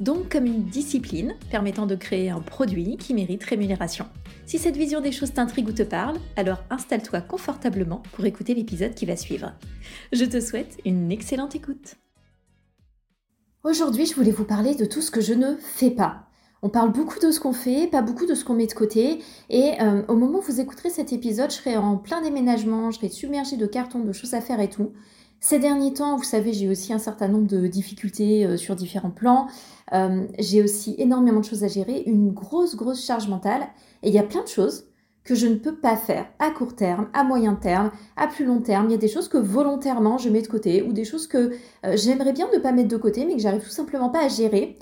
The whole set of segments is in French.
Donc comme une discipline permettant de créer un produit qui mérite rémunération. Si cette vision des choses t'intrigue ou te parle, alors installe-toi confortablement pour écouter l'épisode qui va suivre. Je te souhaite une excellente écoute. Aujourd'hui, je voulais vous parler de tout ce que je ne fais pas. On parle beaucoup de ce qu'on fait, pas beaucoup de ce qu'on met de côté. Et euh, au moment où vous écouterez cet épisode, je serai en plein déménagement, je serai submergée de cartons, de choses à faire et tout. Ces derniers temps, vous savez, j'ai aussi un certain nombre de difficultés euh, sur différents plans. Euh, j'ai aussi énormément de choses à gérer, une grosse, grosse charge mentale. Et il y a plein de choses que je ne peux pas faire à court terme, à moyen terme, à plus long terme. Il y a des choses que volontairement je mets de côté ou des choses que euh, j'aimerais bien ne pas mettre de côté mais que j'arrive tout simplement pas à gérer.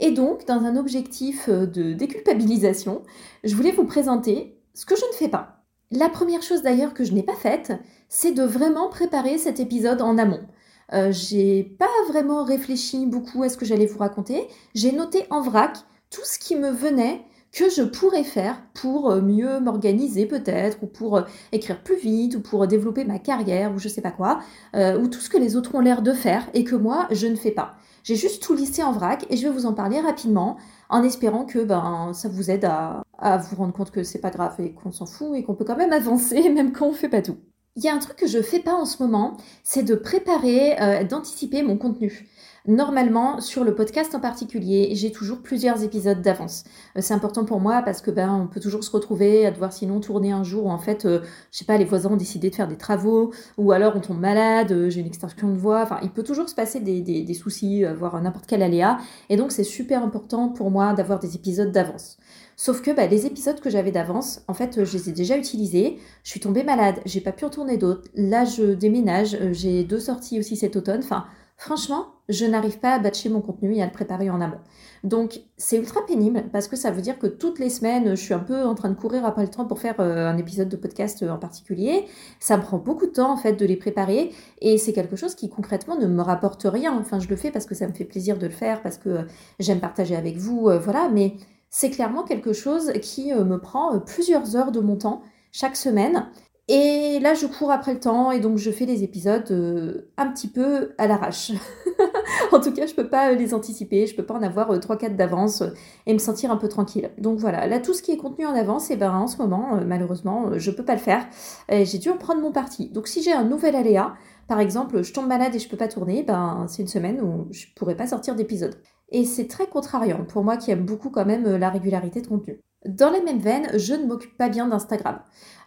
Et donc, dans un objectif de déculpabilisation, je voulais vous présenter ce que je ne fais pas. La première chose d'ailleurs que je n'ai pas faite, c'est de vraiment préparer cet épisode en amont. Euh, j'ai pas vraiment réfléchi beaucoup à ce que j'allais vous raconter. J'ai noté en vrac tout ce qui me venait que je pourrais faire pour euh, mieux m'organiser peut-être, ou pour euh, écrire plus vite, ou pour développer ma carrière, ou je sais pas quoi, euh, ou tout ce que les autres ont l'air de faire et que moi je ne fais pas. J'ai juste tout listé en vrac et je vais vous en parler rapidement en espérant que ben, ça vous aide à, à vous rendre compte que c'est pas grave et qu'on s'en fout et qu'on peut quand même avancer même quand on fait pas tout. Il y a un truc que je fais pas en ce moment, c'est de préparer, d'anticiper mon contenu. Normalement, sur le podcast en particulier, j'ai toujours plusieurs épisodes d'avance. Euh, c'est important pour moi parce que ben on peut toujours se retrouver à devoir sinon tourner un jour où en fait, euh, je sais pas, les voisins ont décidé de faire des travaux ou alors on tombe malade, euh, j'ai une extinction de voix. Enfin, il peut toujours se passer des, des soucis, voire n'importe quel aléa. Et donc, c'est super important pour moi d'avoir des épisodes d'avance. Sauf que bah, les épisodes que j'avais d'avance, en fait, je les ai déjà utilisés. Je suis tombée malade, j'ai pas pu en tourner d'autres. Là, je déménage, j'ai deux sorties aussi cet automne. Enfin, franchement, je n'arrive pas à batcher mon contenu et à le préparer en amont. Donc c'est ultra pénible parce que ça veut dire que toutes les semaines, je suis un peu en train de courir après le temps pour faire euh, un épisode de podcast euh, en particulier. Ça me prend beaucoup de temps en fait de les préparer et c'est quelque chose qui concrètement ne me rapporte rien. Enfin, je le fais parce que ça me fait plaisir de le faire, parce que euh, j'aime partager avec vous, voilà, mais c'est clairement quelque chose qui me prend plusieurs heures de mon temps chaque semaine et là, je cours après le temps et donc je fais les épisodes euh, un petit peu à l'arrache. en tout cas, je peux pas les anticiper, je peux pas en avoir 3-4 euh, d'avance euh, et me sentir un peu tranquille. Donc voilà, là, tout ce qui est contenu en avance, et eh ben en ce moment, malheureusement, je peux pas le faire. J'ai dû en prendre mon parti. Donc si j'ai un nouvel aléa, par exemple, je tombe malade et je peux pas tourner, ben c'est une semaine où je pourrais pas sortir d'épisode. Et c'est très contrariant pour moi qui aime beaucoup quand même la régularité de contenu. Dans la même veine, je ne m'occupe pas bien d'Instagram.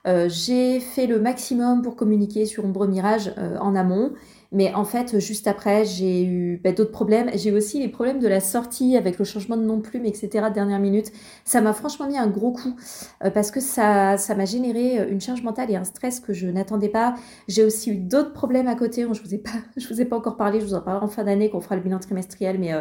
Euh, j'ai fait le maximum pour communiquer sur Ombre Mirage euh, en amont. Mais en fait, juste après, j'ai eu bah, d'autres problèmes. J'ai aussi les problèmes de la sortie avec le changement de nom de plume, etc. dernière minute. Ça m'a franchement mis un gros coup euh, parce que ça, ça m'a généré une charge mentale et un stress que je n'attendais pas. J'ai aussi eu d'autres problèmes à côté. Je vous ai pas, je vous ai pas encore parlé. Je vous en parlerai en fin d'année qu'on fera le bilan trimestriel. Mais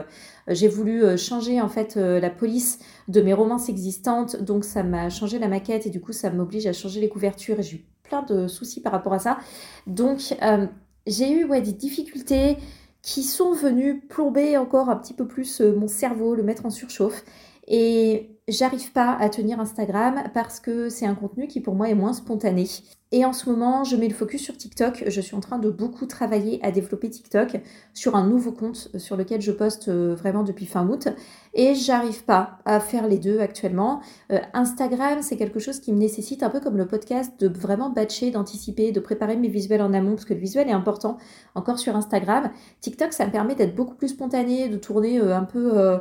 j'ai voulu changer en fait la police de mes romances existantes. Donc ça m'a changé la maquette et du coup ça m'oblige à changer les couvertures et j'ai eu plein de soucis par rapport à ça. Donc euh, j'ai eu des difficultés qui sont venues plomber encore un petit peu plus euh, mon cerveau, le mettre en surchauffe. Et j'arrive pas à tenir Instagram parce que c'est un contenu qui pour moi est moins spontané. Et en ce moment, je mets le focus sur TikTok. Je suis en train de beaucoup travailler à développer TikTok sur un nouveau compte sur lequel je poste euh, vraiment depuis fin août. Et j'arrive pas à faire les deux actuellement. Euh, Instagram, c'est quelque chose qui me nécessite un peu comme le podcast de vraiment batcher, d'anticiper, de préparer mes visuels en amont parce que le visuel est important encore sur Instagram. TikTok, ça me permet d'être beaucoup plus spontané, de tourner euh, un peu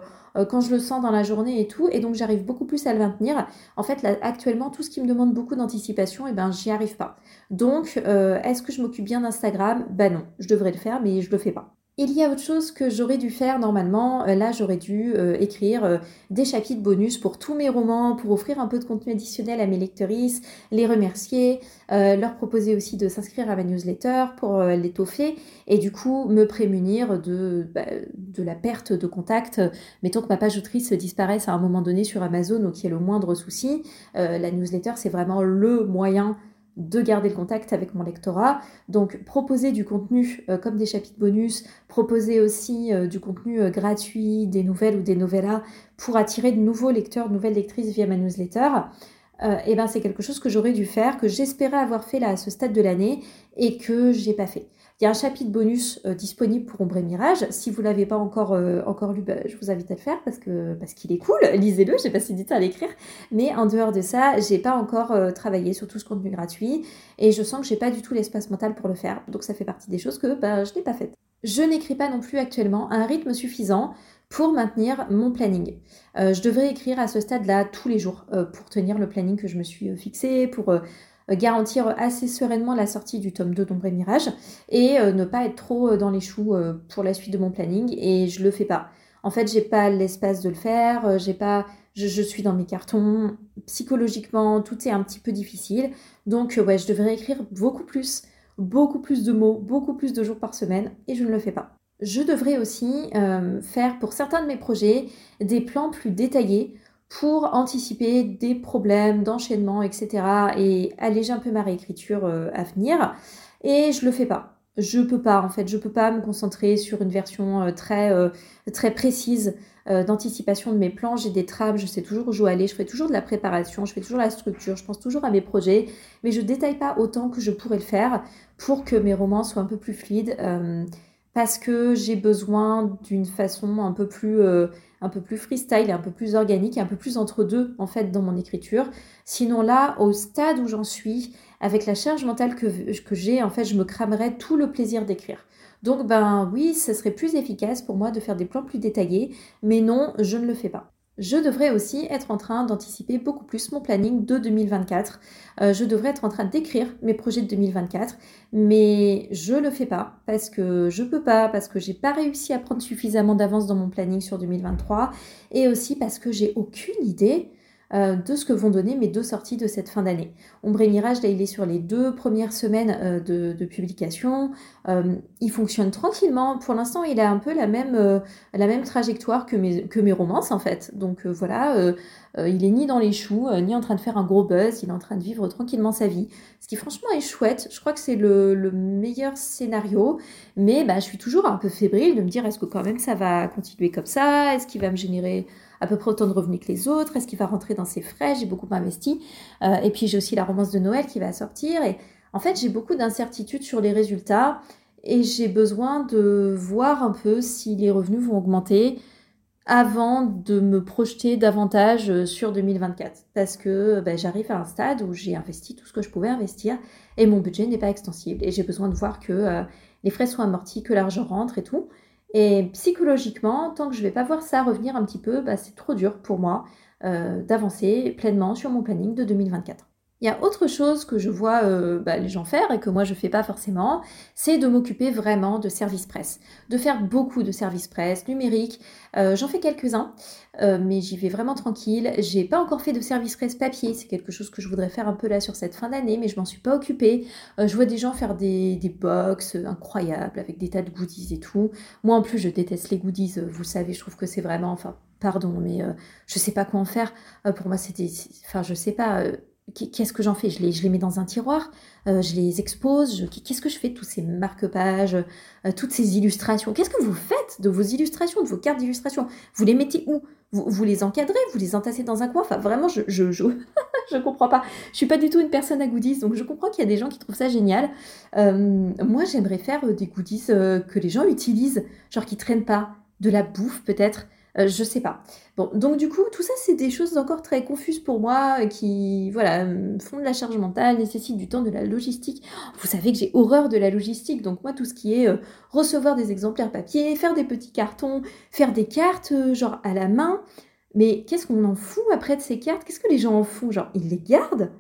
quand je le sens dans la journée et tout. Et donc j'arrive beaucoup plus à le maintenir. En fait, là, actuellement, tout ce qui me demande beaucoup d'anticipation, et eh ben j'y arrive pas. Donc, euh, est-ce que je m'occupe bien d'Instagram? Bah non, je devrais le faire, mais je le fais pas. Il y a autre chose que j'aurais dû faire normalement. Euh, là, j'aurais dû euh, écrire euh, des chapitres bonus pour tous mes romans, pour offrir un peu de contenu additionnel à mes lectrices, les remercier, leur proposer aussi de s'inscrire à ma newsletter pour l'étoffer et du coup me prémunir de, bah, de la perte de contact. Mettons que ma page autrice disparaisse à un moment donné sur Amazon ou qu'il y ait le moindre souci. la newsletter, c'est vraiment le moyen de garder le contact avec mon lectorat. Donc proposer du contenu euh, comme des chapitres bonus, proposer aussi euh, du contenu euh, gratuit, des nouvelles ou des novellas pour attirer de nouveaux lecteurs, de nouvelles lectrices via ma newsletter. et eh ben c'est quelque chose que j'aurais dû faire, que j'espérais avoir fait là à ce stade de l'année et que j'ai pas fait. Il y a un chapitre bonus euh, disponible pour Ombre et Mirage. Si vous ne l'avez pas encore, euh, lu, bah, je vous invite à le faire parce qu'il est cool. Lisez-le, j'ai passé du temps à l'écrire. Mais en dehors de ça, j'ai pas encore euh, travaillé sur tout ce contenu gratuit et je sens que j'ai pas du tout l'espace mental pour le faire. Donc ça fait partie des choses que bah, je n'ai pas faites. Je n'écris pas non plus actuellement un rythme suffisant pour maintenir mon planning. je devrais écrire à ce stade-là tous les jours pour tenir le planning que je me suis fixé, pour garantir assez sereinement la sortie du tome 2 d'Ombre et Mirage et euh, ne pas être trop euh, dans les choux pour la suite de mon planning et je le fais pas. En fait, j'ai pas l'espace de le faire, j'ai pas je, suis dans mes cartons, psychologiquement, tout est un petit peu difficile. Donc ouais, je devrais écrire beaucoup plus, beaucoup plus de mots, beaucoup plus de jours par semaine et je ne le fais pas. Je devrais aussi faire pour certains de mes projets des plans plus détaillés pour anticiper des problèmes d'enchaînement, etc. et alléger un peu ma réécriture euh, à venir. Et je le fais pas. Je peux pas en fait, je peux pas me concentrer sur une version euh, très euh, très précise d'anticipation de mes plans. J'ai des trames, je sais toujours où je vais aller, je fais toujours de la préparation, je fais toujours la structure, je pense toujours à mes projets, mais je détaille pas autant que je pourrais le faire pour que mes romans soient un peu plus fluides parce que j'ai besoin d'une façon un peu plus un peu plus freestyle un peu plus organique un peu plus entre deux en fait dans mon écriture. Sinon là, au stade où j'en suis, avec la charge mentale que, que j'ai, en fait, je me cramerais tout le plaisir d'écrire. Donc ben oui, ce serait plus efficace pour moi de faire des plans plus détaillés, mais non, je ne le fais pas. Je devrais aussi être en train d'anticiper beaucoup plus mon planning de 2024. Euh, je devrais être en train d'écrire mes projets de 2024, mais je le fais pas parce que je peux pas, parce que j'ai pas réussi à prendre suffisamment d'avance dans mon planning sur 2023 et aussi parce que j'ai aucune idée euh, de ce que vont donner mes deux sorties de cette fin d'année. Ombre et Mirage, là, il est sur les deux premières semaines euh, de, publication. Euh, il fonctionne tranquillement. Pour l'instant, il a un peu la même, trajectoire que mes, que romances, en fait. Donc voilà, il est ni dans les choux, ni en train de faire un gros buzz. Il est en train de vivre tranquillement sa vie. Ce qui, franchement, est chouette. Je crois que c'est le, le, meilleur scénario. Mais bah, je suis toujours un peu fébrile de me dire est-ce que quand même ça va continuer comme ça? Est-ce qu'il va me générer à peu près autant de revenus que les autres Est-ce qu'il va rentrer dans ses frais? J'ai beaucoup investi. Euh, et puis j'ai aussi la romance de Noël qui va sortir. Et en fait, j'ai beaucoup d'incertitudes sur les résultats et j'ai besoin de voir un peu si les revenus vont augmenter avant de me projeter davantage sur 2024. Parce que ben, j'arrive à un stade où j'ai investi tout ce que je pouvais investir et mon budget n'est pas extensible. Et j'ai besoin de voir que euh, les frais sont amortis, que l'argent rentre et tout. Et psychologiquement, tant que je vais pas voir ça revenir un petit peu, bah, c'est trop dur pour moi euh, d'avancer pleinement sur mon planning de 2024. Il y a autre chose que je vois euh, bah, les gens faire et que moi je fais pas forcément, c'est de m'occuper vraiment de service presse, de faire beaucoup de services presse numériques. Euh, j'en fais quelques-uns, euh, mais j'y vais vraiment tranquille. J'ai pas encore fait de service presse papier, c'est quelque chose que je voudrais faire un peu là sur cette fin d'année, mais je m'en suis pas occupée. je vois des gens faire des, des box incroyables avec des tas de goodies et tout. Moi en plus je déteste les goodies, vous le savez, je trouve que c'est vraiment, enfin pardon, mais je sais pas quoi en faire. pour moi c'était, enfin je sais pas qu'est-ce que j'en fais? Je les, mets dans un tiroir, euh, je les expose, qu'est-ce que je fais de tous ces marque-pages, euh, toutes ces illustrations? Qu'est-ce que vous faites de vos illustrations, de vos cartes d'illustration? Vous les mettez où? Vous, les encadrez, vous les entassez dans un coin? Enfin, vraiment, je, je, je, je comprends pas. Je suis pas du tout une personne à goodies, donc je comprends qu'il y a des gens qui trouvent ça génial. Euh, moi, j'aimerais faire des goodies que les gens utilisent, genre qui traînent pas, de la bouffe peut-être. Euh, je sais pas. Bon, donc du coup, tout ça, c'est des choses encore très confuses pour moi, qui, voilà, font de la charge mentale, nécessitent du temps, de la logistique. Vous savez que j'ai horreur de la logistique, donc moi, tout ce qui est euh, recevoir des exemplaires papier, faire des petits cartons, faire des cartes, euh, genre à la main. Mais qu'est-ce qu'on en fout après de ces cartes? Qu'est-ce que les gens en font? Genre, ils les gardent?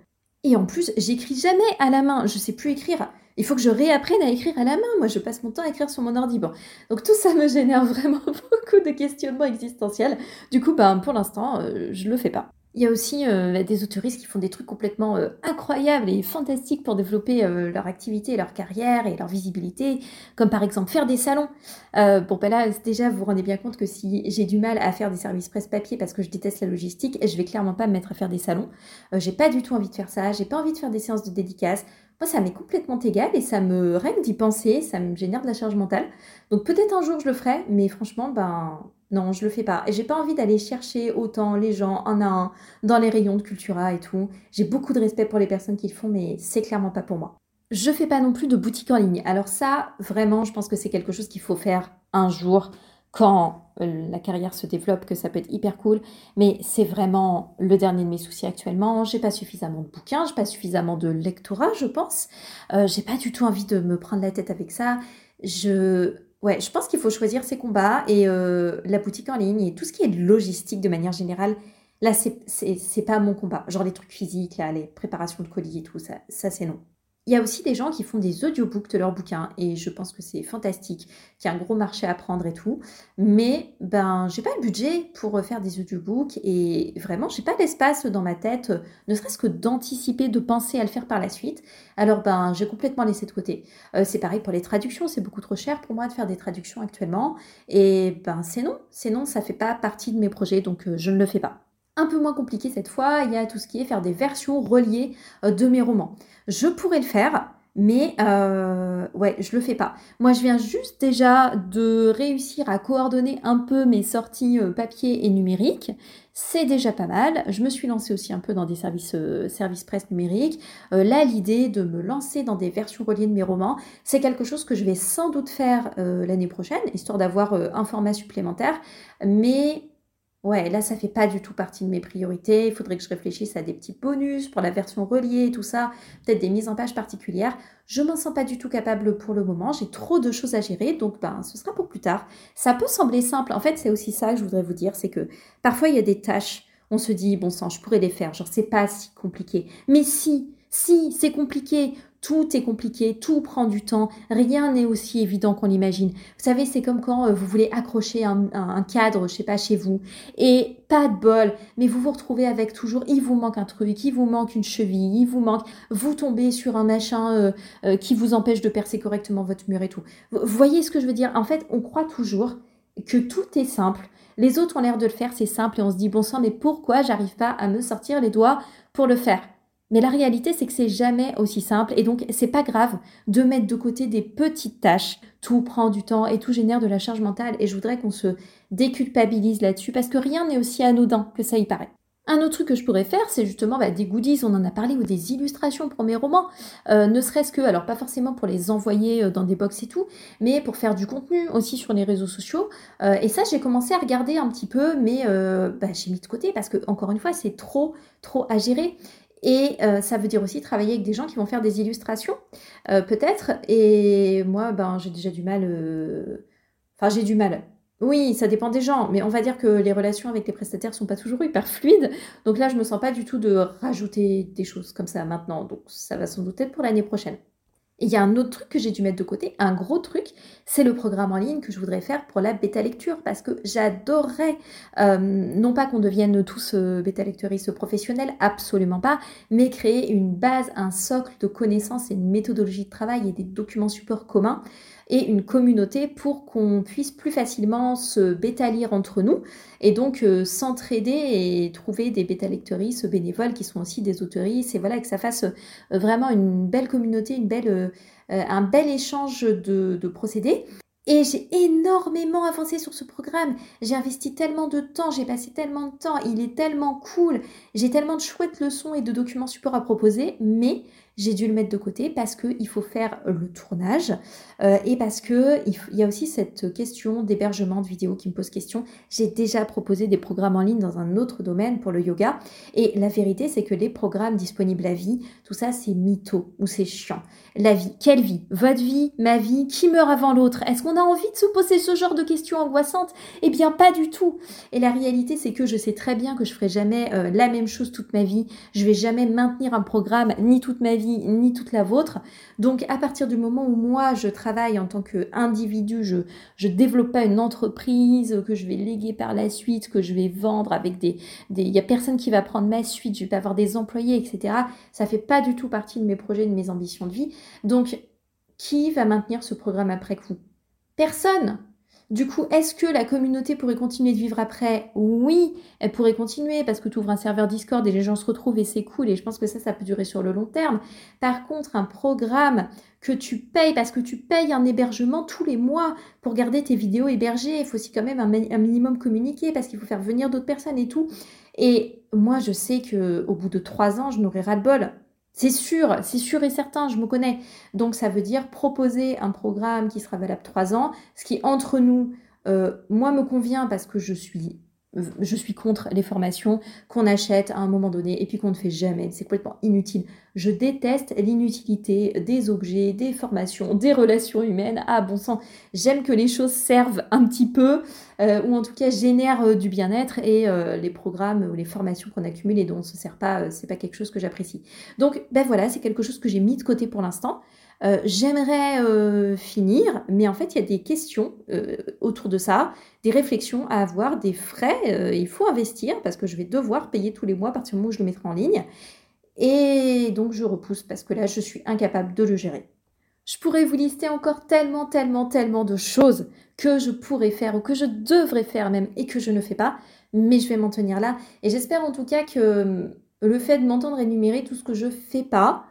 Et en plus, j'écris jamais à la main. Je sais plus écrire Il faut que je réapprenne à écrire à la main. Moi, je passe mon temps à écrire sur mon ordi. Bon. Donc tout ça me génère vraiment beaucoup de questionnements existentiels. Du coup, ben, pour l'instant, euh, je le fais pas. Il y a aussi euh, des autoristes qui font des trucs complètement euh, incroyables et fantastiques pour développer euh, leur activité, leur carrière et leur visibilité, comme par exemple faire des salons. bon, ben là, déjà, vous vous rendez bien compte que si j'ai du mal à faire des services presse-papier parce que je déteste la logistique, je vais clairement pas me mettre à faire des salons. j'ai pas du tout envie de faire ça, j'ai pas envie de faire des séances de dédicaces. Moi, ça m'est complètement égal et ça me règle d'y penser, ça me génère de la charge mentale. Donc peut-être un jour je le ferai, mais franchement, ben non, je le fais pas. Et j'ai pas envie d'aller chercher autant les gens un à un dans les rayons de Cultura et tout. J'ai beaucoup de respect pour les personnes qui le font, mais c'est clairement pas pour moi. Je fais pas non plus de boutique en ligne. Alors ça, vraiment, je pense que c'est quelque chose qu'il faut faire un jour quand euh, la carrière se développe, que ça peut être hyper cool. Mais c'est vraiment le dernier de mes soucis actuellement. J'ai pas suffisamment de bouquins, j'ai pas suffisamment de lectorat, je pense. Euh, j'ai pas du tout envie de me prendre la tête avec ça. Je Ouais, je pense qu'il faut choisir ses combats et euh, la boutique en ligne et tout ce qui est logistique de manière générale. Là, c'est pas mon combat. Genre les trucs physiques, les préparations de colis et tout, ça, ça c'est non. Il y a aussi des gens qui font des audiobooks de leurs bouquins et je pense que c'est fantastique, qu'il y a un gros marché à prendre et tout. Mais ben, j'ai pas le budget pour faire des audiobooks et vraiment, j'ai pas l'espace dans ma tête, ne serait-ce que d'anticiper, de penser à le faire par la suite. Alors ben, j'ai complètement laissé de côté. Euh, c'est pareil pour les traductions, c'est beaucoup trop cher pour moi de faire des traductions actuellement. Et ben, c'est non, c'est non, ça fait pas partie de mes projets, donc euh, je ne le fais pas un peu moins compliqué cette fois, il y a tout ce qui est faire des versions reliées euh, de mes romans. Je pourrais le faire, mais euh, ouais, je le fais pas. Moi, je viens juste déjà de réussir à coordonner un peu mes sorties euh, papier et numérique. C'est déjà pas mal. Je me suis lancée aussi un peu dans des services, services presse numériques. là, l'idée de me lancer dans des versions reliées de mes romans, c'est quelque chose que je vais sans doute faire l'année prochaine, histoire d'avoir un format supplémentaire. Mais Ouais, là, ça fait pas du tout partie de mes priorités. Il faudrait que je réfléchisse à des petits bonus pour la version reliée, tout ça, peut-être des mises en page particulières. Je m'en sens pas du tout capable pour le moment. J'ai trop de choses à gérer, donc ben, ce sera pour plus tard. Ça peut sembler simple. En fait, c'est aussi ça que je voudrais vous dire, c'est que parfois il y a des tâches, on se dit bon sang, je pourrais les faire. Genre, c'est pas si compliqué. Mais si, si, c'est compliqué. Tout est compliqué, tout prend du temps, rien n'est aussi évident qu'on l'imagine. Vous savez, c'est comme quand euh, vous voulez accrocher un, cadre, je sais pas, chez vous, et pas de bol, mais vous vous retrouvez avec toujours, il vous manque un truc, il vous manque une cheville, il vous manque, vous tombez sur un machin euh, euh, qui vous empêche de percer correctement votre mur et tout. Vous voyez ce que je veux dire? En fait, on croit toujours que tout est simple. Les autres ont l'air de le faire, c'est simple, et on se dit, bon sang, mais pourquoi j'arrive pas à me sortir les doigts pour le faire? Mais la réalité, c'est que c'est jamais aussi simple et donc c'est pas grave de mettre de côté des petites tâches. Tout prend du temps et tout génère de la charge mentale et je voudrais qu'on se déculpabilise là-dessus parce que rien n'est aussi anodin que ça y paraît. Un autre truc que je pourrais faire, c'est justement bah, des goodies, on en a parlé, ou des illustrations pour mes romans. Euh, ne serait-ce que, alors pas forcément pour les envoyer euh, dans des box et tout, mais pour faire du contenu aussi sur les réseaux sociaux. Euh, et ça, j'ai commencé à regarder un petit peu, mais bah, j'ai mis de côté parce que, encore une fois, c'est trop, trop à gérer. Et euh, ça veut dire aussi travailler avec des gens qui vont faire des illustrations, euh, peut-être. Et moi, ben, j'ai déjà du mal. Euh, enfin, j'ai du mal. Oui, ça dépend des gens, mais on va dire que les relations avec les prestataires sont pas toujours hyper fluides. Donc là, je me sens pas du tout de rajouter des choses comme ça maintenant. Donc ça va sans doute être pour l'année prochaine il y a un autre truc que j'ai dû mettre de côté, un gros truc, c'est le programme en ligne que je voudrais faire pour la bêta lecture parce que j'adorerais, euh, non pas qu'on devienne tous euh, bêta lecteuristes professionnels, absolument pas, mais créer une base, un socle de connaissances et une méthodologie de travail et des documents supports communs et une communauté pour qu'on puisse plus facilement se bêta-lire entre nous et donc euh, s'entraider et trouver des bêta-lecteuristes bénévoles qui sont aussi des autoristes et voilà que ça fasse vraiment une belle communauté, une belle, un bel échange de, procédés. Et j'ai énormément avancé sur ce programme. J'ai investi tellement de temps, j'ai passé tellement de temps, il est tellement cool. J'ai tellement de chouettes leçons et de documents support à proposer, mais j'ai dû le mettre de côté parce qu'il faut faire le tournage euh, et parce qu'il il y a aussi cette question d'hébergement de vidéos qui me pose question. J'ai déjà proposé des programmes en ligne dans un autre domaine pour le yoga et la vérité c'est que les programmes disponibles à vie, tout ça c'est mytho ou c'est chiant. La vie, quelle vie? Votre vie, ma vie, qui meurt avant l'autre? Est-ce qu'on a envie de se poser ce genre de questions angoissantes? Eh bien pas du tout. Et la réalité c'est que je sais très bien que je ferai jamais euh, la même chose toute ma vie. Je vais jamais maintenir un programme ni toute ma vie ni toute la vôtre. Donc à partir du moment où moi je travaille en tant qu'individu, je je développe pas une entreprise que je vais léguer par la suite, que je vais vendre avec des il a personne qui va prendre ma suite, je vais pas avoir des employés, etc. Ça fait pas du tout partie de mes projets, de mes ambitions de vie. Donc qui va maintenir ce programme après coup? Personne. Du coup, est-ce que la communauté pourrait continuer de vivre après? Oui, elle pourrait continuer parce que tu ouvres un serveur Discord et les gens se retrouvent et c'est cool et je pense que ça, ça peut durer sur le long terme. Par contre, un programme que tu payes parce que tu payes un hébergement tous les mois pour garder tes vidéos hébergées, il faut aussi quand même un, minimum communiquer parce qu'il faut faire venir d'autres personnes et tout. Et moi, je sais que au bout de trois ans, je n'aurai ras le bol. C'est sûr, c'est sûr et certain, je me connais. Donc ça veut dire proposer un programme qui sera valable trois ans, ce qui entre nous, euh, moi me convient parce que je suis je suis contre les formations qu'on achète à un moment donné et puis qu'on ne fait jamais. C'est complètement inutile. Je déteste l'inutilité des objets, des formations, des relations humaines. Ah bon sang, j'aime que les choses servent un petit peu euh, ou en tout cas génèrent euh, du bien-être et euh, les programmes ou les formations qu'on accumule et dont on ne se sert pas, c'est pas quelque chose que j'apprécie. Donc ben voilà, c'est quelque chose que j'ai mis de côté pour l'instant. J'aimerais finir, mais en fait, il y a des questions autour de ça, des réflexions à avoir, des frais. il faut investir parce que je vais devoir payer tous les mois à partir du moment où je le mettrai en ligne. Et donc, je repousse parce que là, je suis incapable de le gérer. Je pourrais vous lister encore tellement, tellement, tellement de choses que je pourrais faire ou que je devrais faire même et que je ne fais pas, mais je vais m'en tenir là. Et j'espère en tout cas que le fait de m'entendre énumérer tout ce que je fais pas, euh,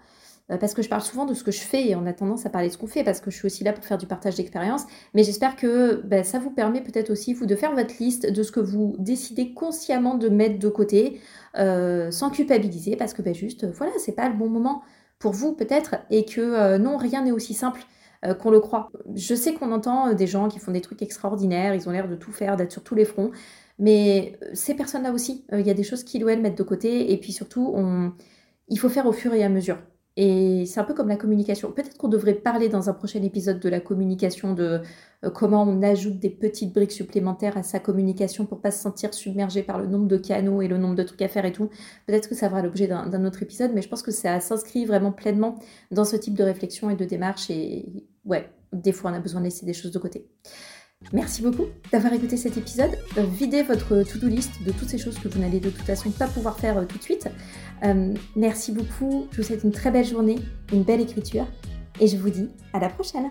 parce que je parle souvent de ce que je fais et on a tendance à parler de ce qu'on fait parce que je suis aussi là pour faire du partage d'expérience. Mais j'espère que ben, ça vous permet peut-être aussi, vous, de faire votre liste de ce que vous décidez consciemment de mettre de côté euh, sans culpabiliser parce que ben, juste, voilà, c'est pas le bon moment pour vous peut-être et que euh, non, rien n'est aussi simple. qu'on le croit. Je sais qu'on entend des gens qui font des trucs extraordinaires, ils ont l'air de tout faire, d'être sur tous les fronts, mais ces personnes-là aussi, il y a des choses qu'ils ou elles mettent de côté, et puis surtout, il faut faire au fur et à mesure. Et c'est un peu comme la communication. Peut-être qu'on devrait parler dans un prochain épisode de la communication, de euh, comment on ajoute des petites briques supplémentaires à sa communication pour pas se sentir submergé par le nombre de canaux et le nombre de trucs à faire et tout. Peut-être que ça fera l'objet d'un autre épisode, mais je pense que ça s'inscrit vraiment pleinement dans ce type de réflexion et de démarche. Et ouais, des fois on a besoin de laisser des choses de côté. Merci beaucoup d'avoir écouté cet épisode. Videz votre to-do list de toutes ces choses que vous n'allez de toute façon pas pouvoir faire euh, tout de suite. Euh, merci beaucoup. Je vous souhaite une très belle journée, une belle écriture et je vous dis à la prochaine.